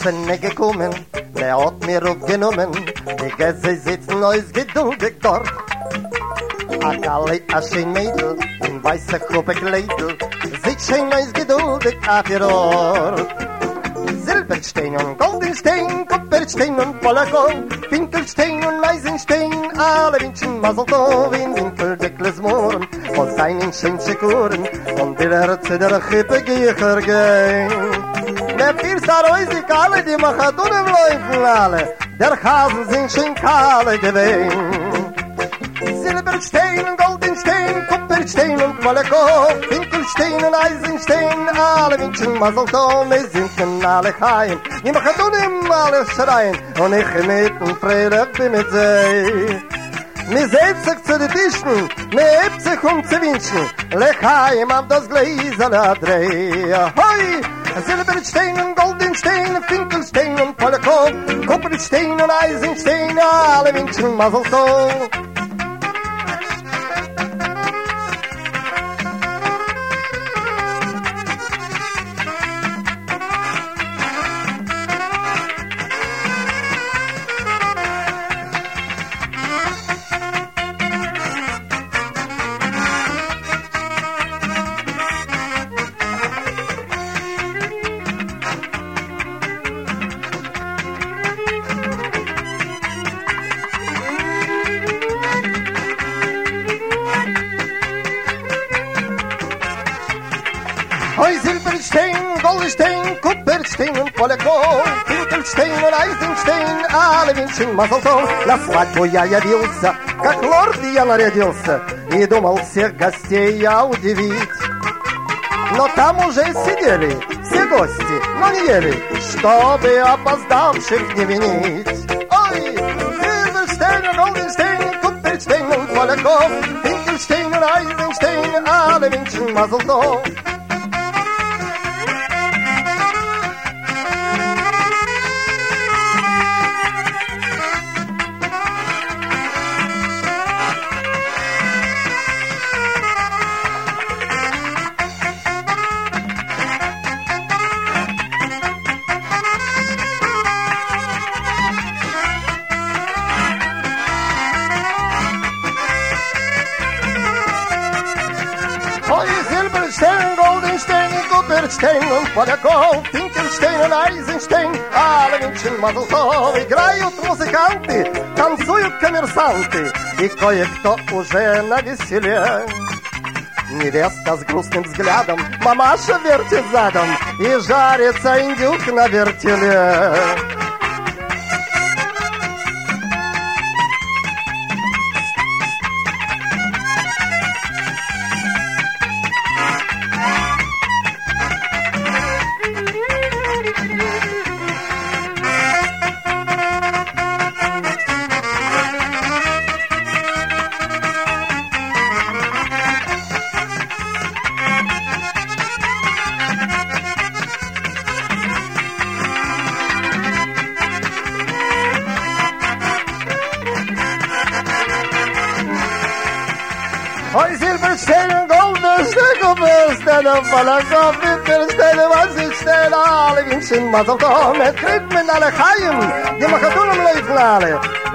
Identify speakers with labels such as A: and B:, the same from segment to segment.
A: Kassen ne gekommen, der hat mir aufgenommen, die Gäste sitzen aus geduldig dort. A Galli, a schön Mädel, in weißer Gruppe Kleidl, sitzt schön aus geduldig auf ihr Ort. Silberstein und Goldenstein, Kupferstein und Polako, Winkelstein und Weisenstein, alle wünschen Maseltov in Winkeldeckles Mohren, von seinen schönsten Kuren, und der Herze der Chippe geicher gehen. Der Pirsa Roisi Kalle, die Machadun im Läufen alle, der Hasen sind schon Kalle gewesen. Silberstein und Goldenstein, Kupferstein und Malako, Winkelstein und Eisenstein, alle wünschen Maselto, wir sind in alle Chaim, die Machadun im alle schreien, und ich mit dem Freude bin mit sie. Mir seht sich zu den Tischen, mir hebt sich um zu wünschen, Lechaim auf das Gläser der Dreh. Hoi! Silberstein und Goldenstein, Finkelstein und Polako, Kupferstein und Eisenstein, alle Menschen Mazel Tov. Венчин Мазлтов. На свадьбу я явился, как лорд я нарядился, И думал всех гостей я удивить. Но там уже сидели все гости, но не ели, Чтобы опоздавших не винить. Ой, Финкельштейн, Голденштейн, Купперштейн, поляков, Финкельштейн, Айзенштейн, alle венчин Мазлтов. И Айзенштейн, alle Винчин Мазлтов. Играют музыканты, танцуют коммерсанты, и кое-кто уже на веселе. Невеста с грустным взглядом, мамаша вертит задом, и жарится индюк на вертеле.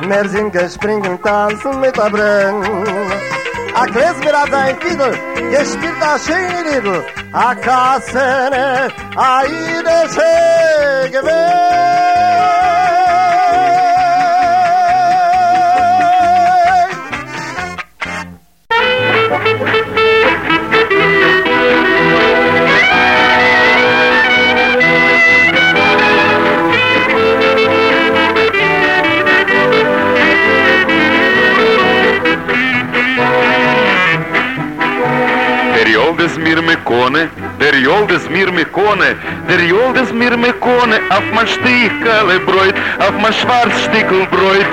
A: Wir singen, springen, tanzen mit der Brenn. A Klesmer hat sein Fiedel, gespielt a schöne Riedel, a Kassene, a Idesche Gewinn.
B: Mikone, der Jol des Mir Mikone, der Jol des Mir Mikone, auf mein Stichkale Bräut, auf mein Schwarzstickel Bräut.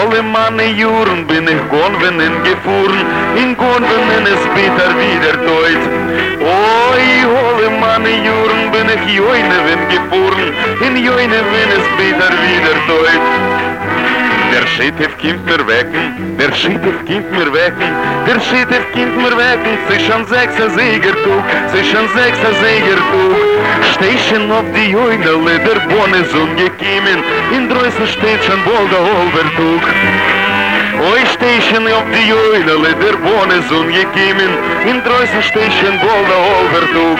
B: Alle Mane Juren bin ich Gonvenen gefuhren, in Gonvenen es bitter wieder deut. Oi, alle Mane Juren bin ich Joinevin gefuhren, in Joinevin es bitter wieder deut. Der Schittef kommt mir wecken, der Schittef kommt mir wecken, der Schittef kommt mir wecken, sich schon sechser Siegertug, sich schon sechser Siegertug. Stechen auf die Joinele, der Bonne ist umgekommen, in Drößen steht schon wohl der Holbertug. Oi, stechen auf die Joinele, der Bonne ist umgekommen, in Drößen steht schon wohl der Holbertug.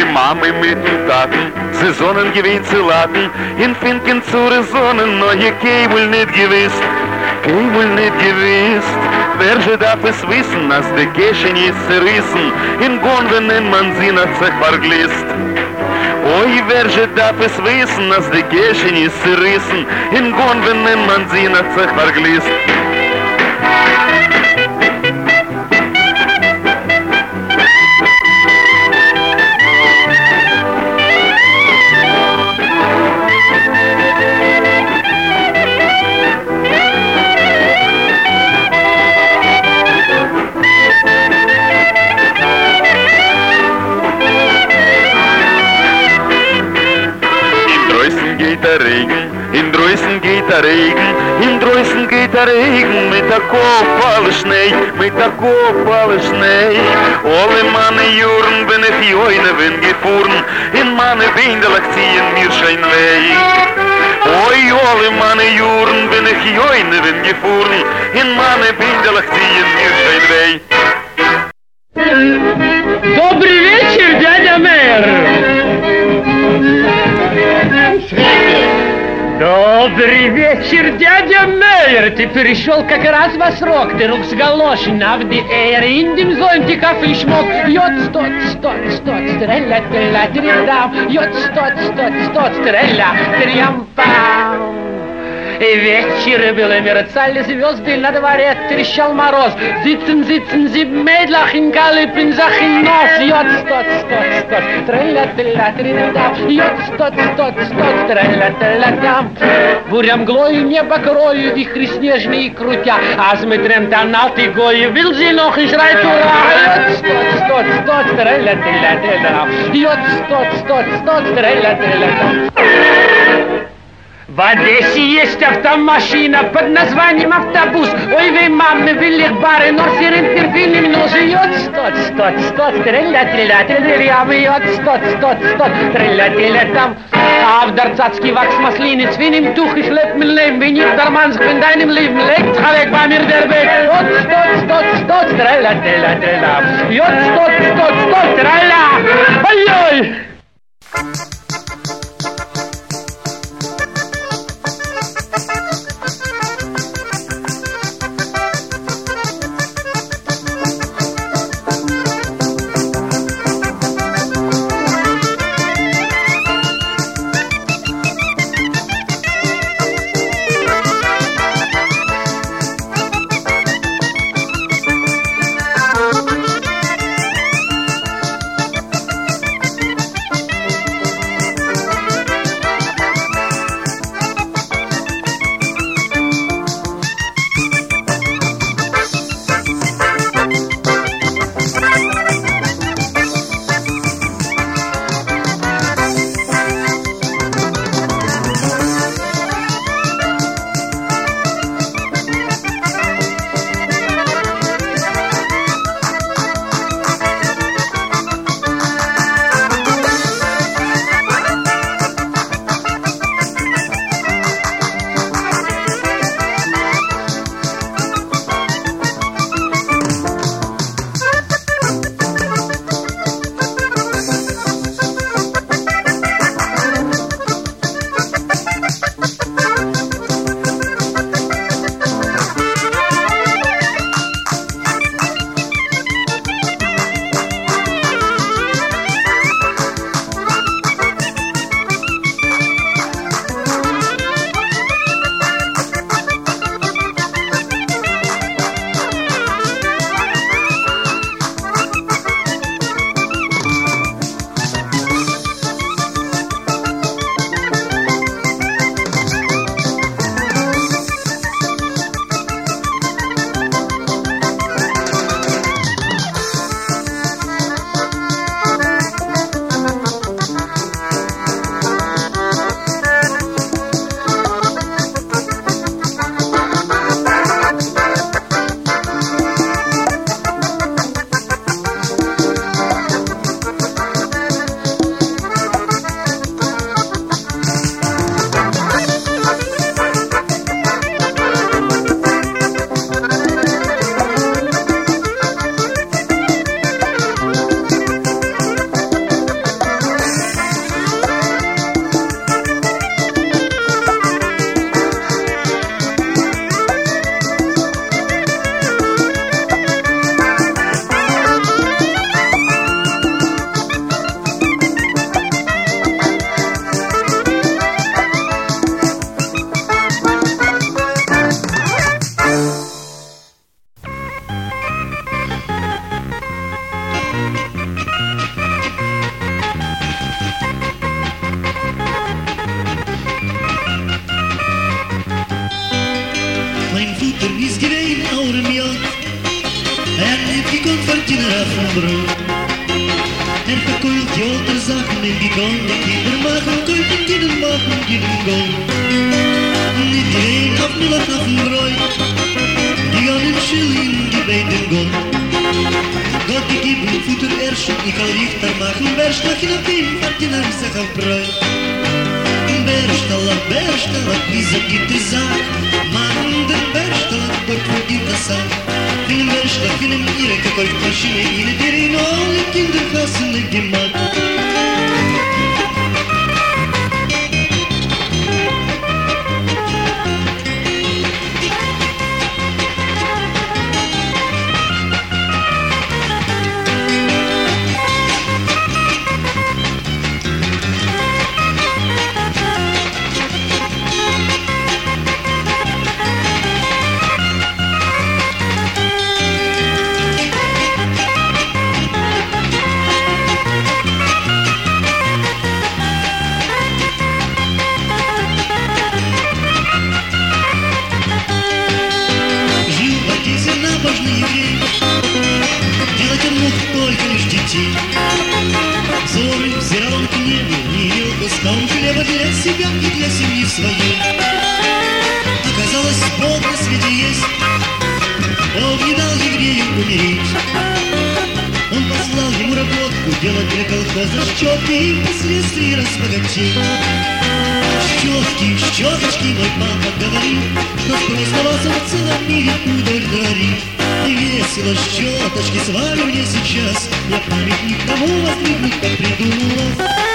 B: Die Mami mit den Taten, Saisonen gewinnt zu laden, in Finken zu Sonnen, neue Käbel nicht gewiss, Käbel nicht gewiss. Wer sie darf es wissen, dass die Käschen ist zerrissen, in Gonvenen man sie nach sich verglist. Oi, wer sie darf es wissen, dass die Käschen ist zerrissen, in Gonvenen man sie nach sich verglist. der Regen, in Drößen geht der Regen, mit der Kopf alle Schnee, mit der Kopf alle Schnee. Alle meine Juren bin ich joine bin gefahren, in meine Windelach ziehen mir schein weh. Oi, alle meine Juren bin ich joine bin gefahren, in meine Windelach ziehen mir schein weh.
C: Добрый вечер, дядя мэр!
D: Добрый вечер, дядя Мейер! Ты пришел как раз во срок. Ты рук с галошин, а в диэр, индим зонтиков и шмок. Йот, стот, стот, стот, стреля, стреля, тридам. Йот, стот, стот, стот, стреля, трям, пам. И вечер было, мерцали звезды на дворе, трещал мороз. Зицен, зицен, зиб медлахин, галипин, захин нос. Йот, стот, стот, стот, треля, треля, треля, Йот, стот, стот, стот, треля, треля, там. Буря мглою небо крою, вихри снежные крутя. А смотрим тонал ты гою, вил зинох и шрайт ура. Йот, стот, стот, стот, треля, треля, треля, Йот, стот, стот, стот, треля, треля, там. В Одессе есть автомашина под названием автобус. Ой, вы, мамы, велик бары, но серым перфильным но живет стот, стот, стот, стреля, стреля, стреля, бьет стот, стот, стот, стреля, стреля, там. А в Дарцатский вакс маслины, свиним туch, ich leb mein Leben, wie nicht der Mann sich in deinem Leben legt, weg bei mir der Weg. Jot, stot, stot, stot, strella, strella, strella.
E: Pojpošili ili deri no, likin drka sınıgim adı. Для колхоза и впоследствии разбогатеть. Щетки, щеточки, мой папа говорил, что кто оставался в целом мире удовлетворит. И весело щеточки свалю мне сейчас, я памятник тому воздвигнуть, как придумал.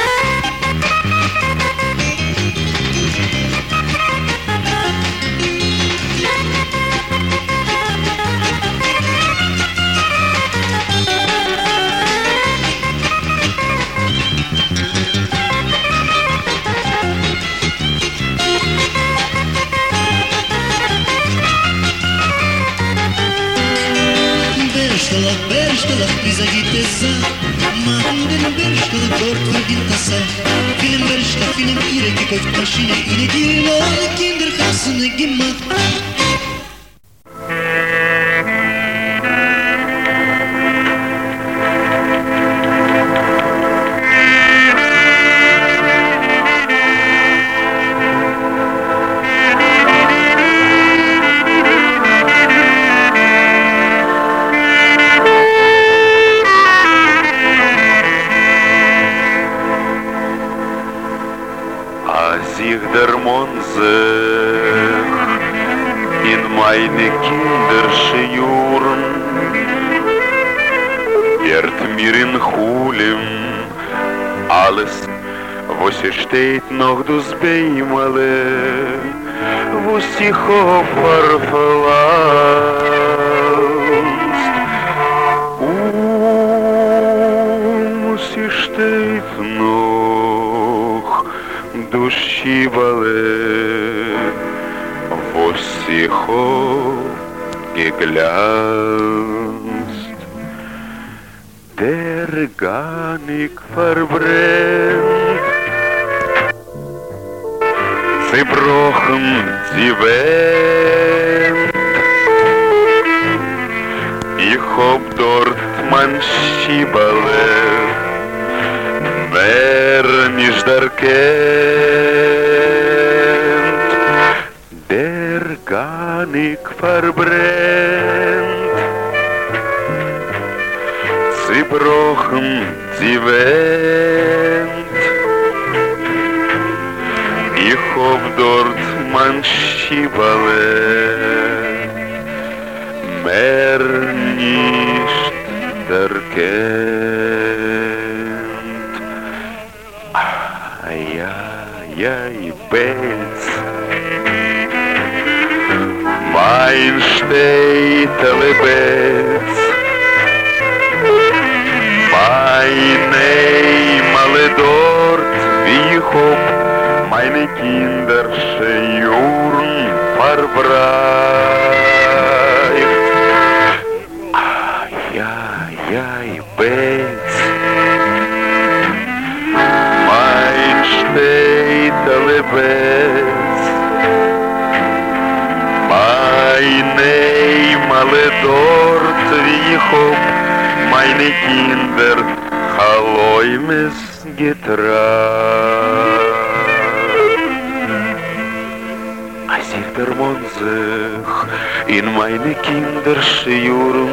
E: буду збіймали в усіх опарфаласт. Умусі штить душі бали в усіх
B: опарфаласт. Der Garnik verbrennt zerbrochen die Welt. Ich hab dort mein Schibale, wer nicht erkennt, der gar nicht verbrennt. Sie brochen die Welt, обдорцман шибале, мерништ Даркент. Ай-яй-яй, Бельц, Майнштейт, Лебец, Майней, Маледорт, Вихоп, Meine ich meine kindersche Juren verbreicht. Ai, ai, ai, Benz. Mein Städtele Benz. Meine Male dort, wie ich hab meine Kinder Halloimes getragen. Vatermann sich in meine Kinderschuhen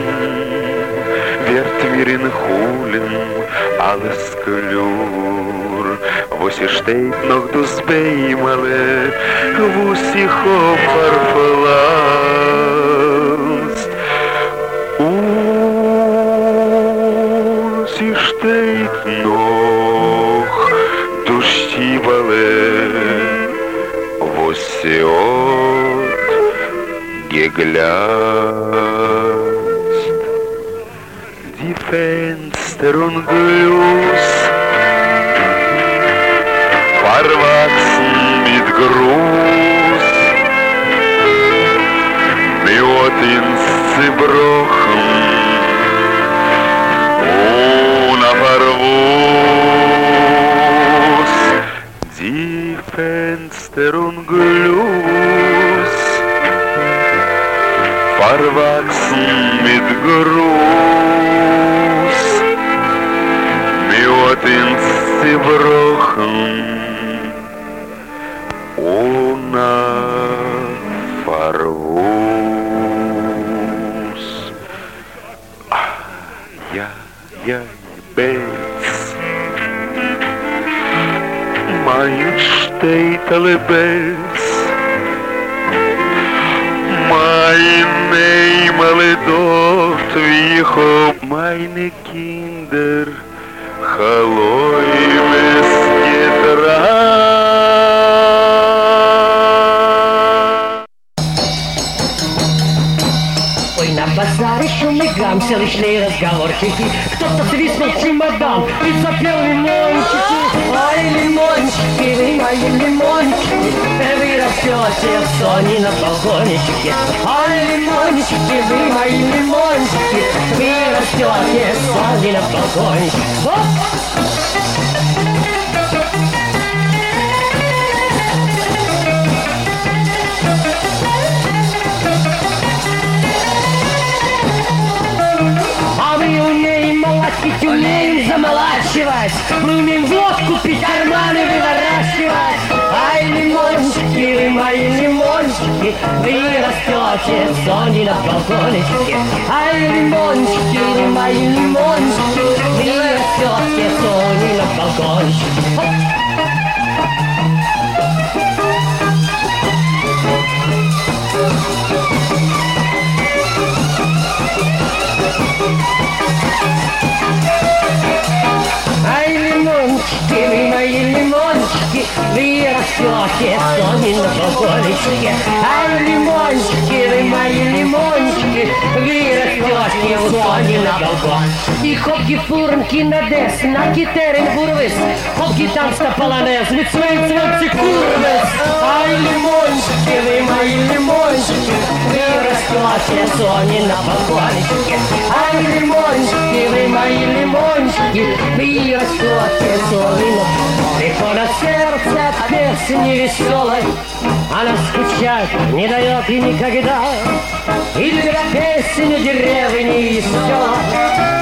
B: wird mir in Hulen alles klur. Вось і штейт ног до збеймале, в усіх опарфалах. Verwachsen mit Gruß, mit ins zerbrochen, ohne Verwuss. Die Fenster und Gluss verwachsen mit Gruß, mit ins zerbrochen, unverwus. Ja, ja, Belz. Mein Städtele Belz. Meine Emele dort, wie ich hab meine Kinder. Halloy mes
C: Ой, базаре шумный гам, все лишние разговорчики. Кто-то свистнул чемодан и запел лимончики. Ой, лимончики, вы мои лимончики, вы растете в соне на балкончике. Ой, лимончики, вы мои лимончики, вы растете в соне на балкончике. Оп! А мы умеем молотить, умеем замолачивать. Мы умеем водку пить, карманы выворачивать. Ай, лимончики, вы мои лимончики Вы растете в зоне на балкончике. Ай, лимончики, вы мои лимончики Вы растете в зоне на балкончике лимончики, вы мои лимончики, вы растете на балкончике. Ай, лимончики, вы мои лимончики, вы растете на балкон. И хопки фурнки на дес, на китерен бурвис, хопки танца полонез, zwei zwanzig kurves. Ай, лимончики, вы мои лимончики, вы растете на балкончике. Ай, лимончики, мои лимончики, соне на Легко на сердце от песни веселой, она скучать не дает и никогда. Или для песни деревни и села,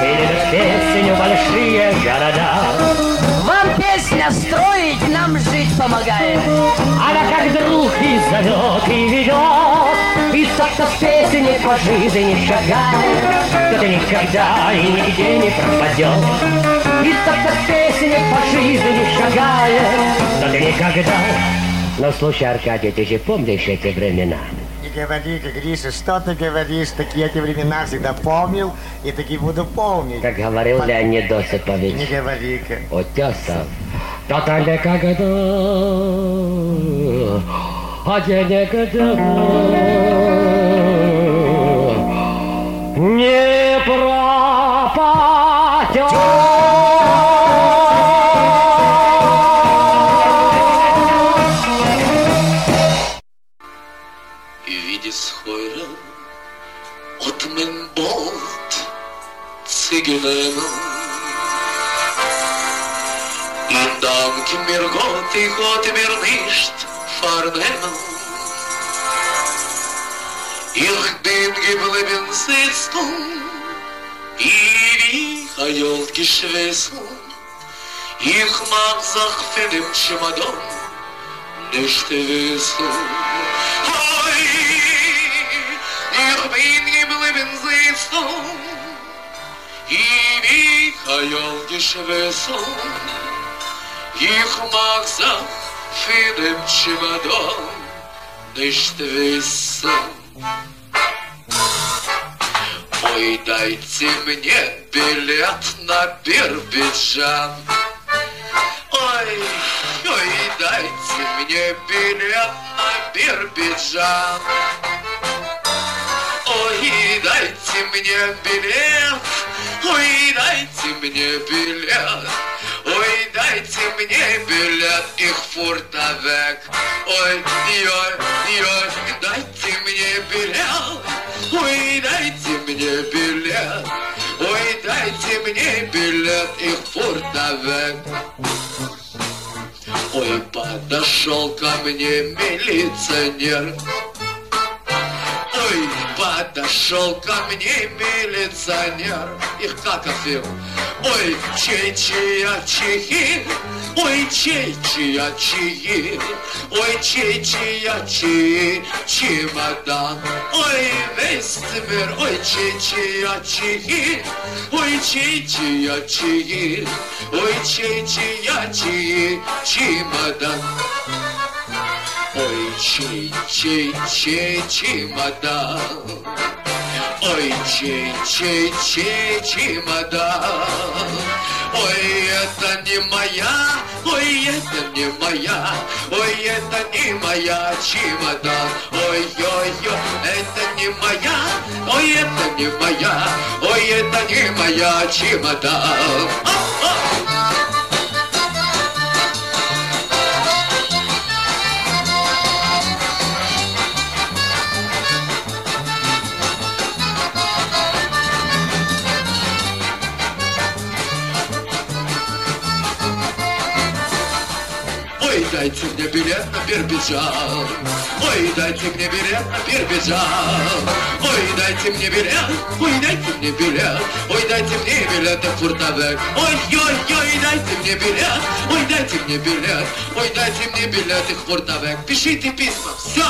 C: или для песни большие города.
F: Песня строить, нам жить помогает.
C: Она как друг и зовет, и ведет, И так-то в песне по жизни шагает, Кто-то никогда и нигде не пропадет. И так-то в песне по жизни шагает, Кто-то никогда. Но слушай, Аркадий, ты же помнишь эти времена?
G: Не говори, как Гриша, что ты говоришь? Такие эти времена всегда помнил и таки буду помнить.
C: Как говорил Леонид
G: Не
C: Осипович.
G: говори-ка.
C: Утесов. То-то никогда, а я никогда не пропадет.
H: unenu Ich danke mir Gott, ich wollte mir nicht vernehmen Ich bin geblieben sitzen um, Ewig hayot geschwissen Ich mag sich für den Schmadon nicht wissen. Hoi, ich bin geblieben sitzen um, Ich mag sich für den Чемодан nicht wissen Ой, дайте мне билет на Бирбиджан. Ой, ой, дайте мне билет на Бирбиджан. Ой, дайте мне билет, ой, дайте мне билет, ой, дайте мне билет, их фуртовек. Ой, ой, ой, дайте мне билет, ой, дайте мне билет, ой, дайте мне билет, их фуртовек. Ой, подошел ко мне милиционер. Ой, подошел ко мне милиционер. Их как офил. Ой, чья чьи, ой, чей чья чьи, ой, чей, чья, чей, чемодан. Ой, весь мир, ой, чья, чей, ой, чей, чья, чей, ой, чей, чья, чей, чемодан. Чей, чей, чей, чемодан. Ой, чей, чей, чей, чемодан. Ой, это не моя, ой, это не моя, ой, это не моя чемодан. Ой, ой, ой, это не моя, ой, это не моя, ой, это не моя чемодан. Ой, дайте мне билет на Бирбиджан. Ой, дайте мне билет на Бирбиджан. Ой, дайте мне билет, ой, дайте мне билет. Ой, дайте мне билет на Фуртовек. Ой, ой, ой, дайте мне билет. Ой, дайте мне билет. Ой, дайте мне билет в Фуртовек. Пишите письма. Все.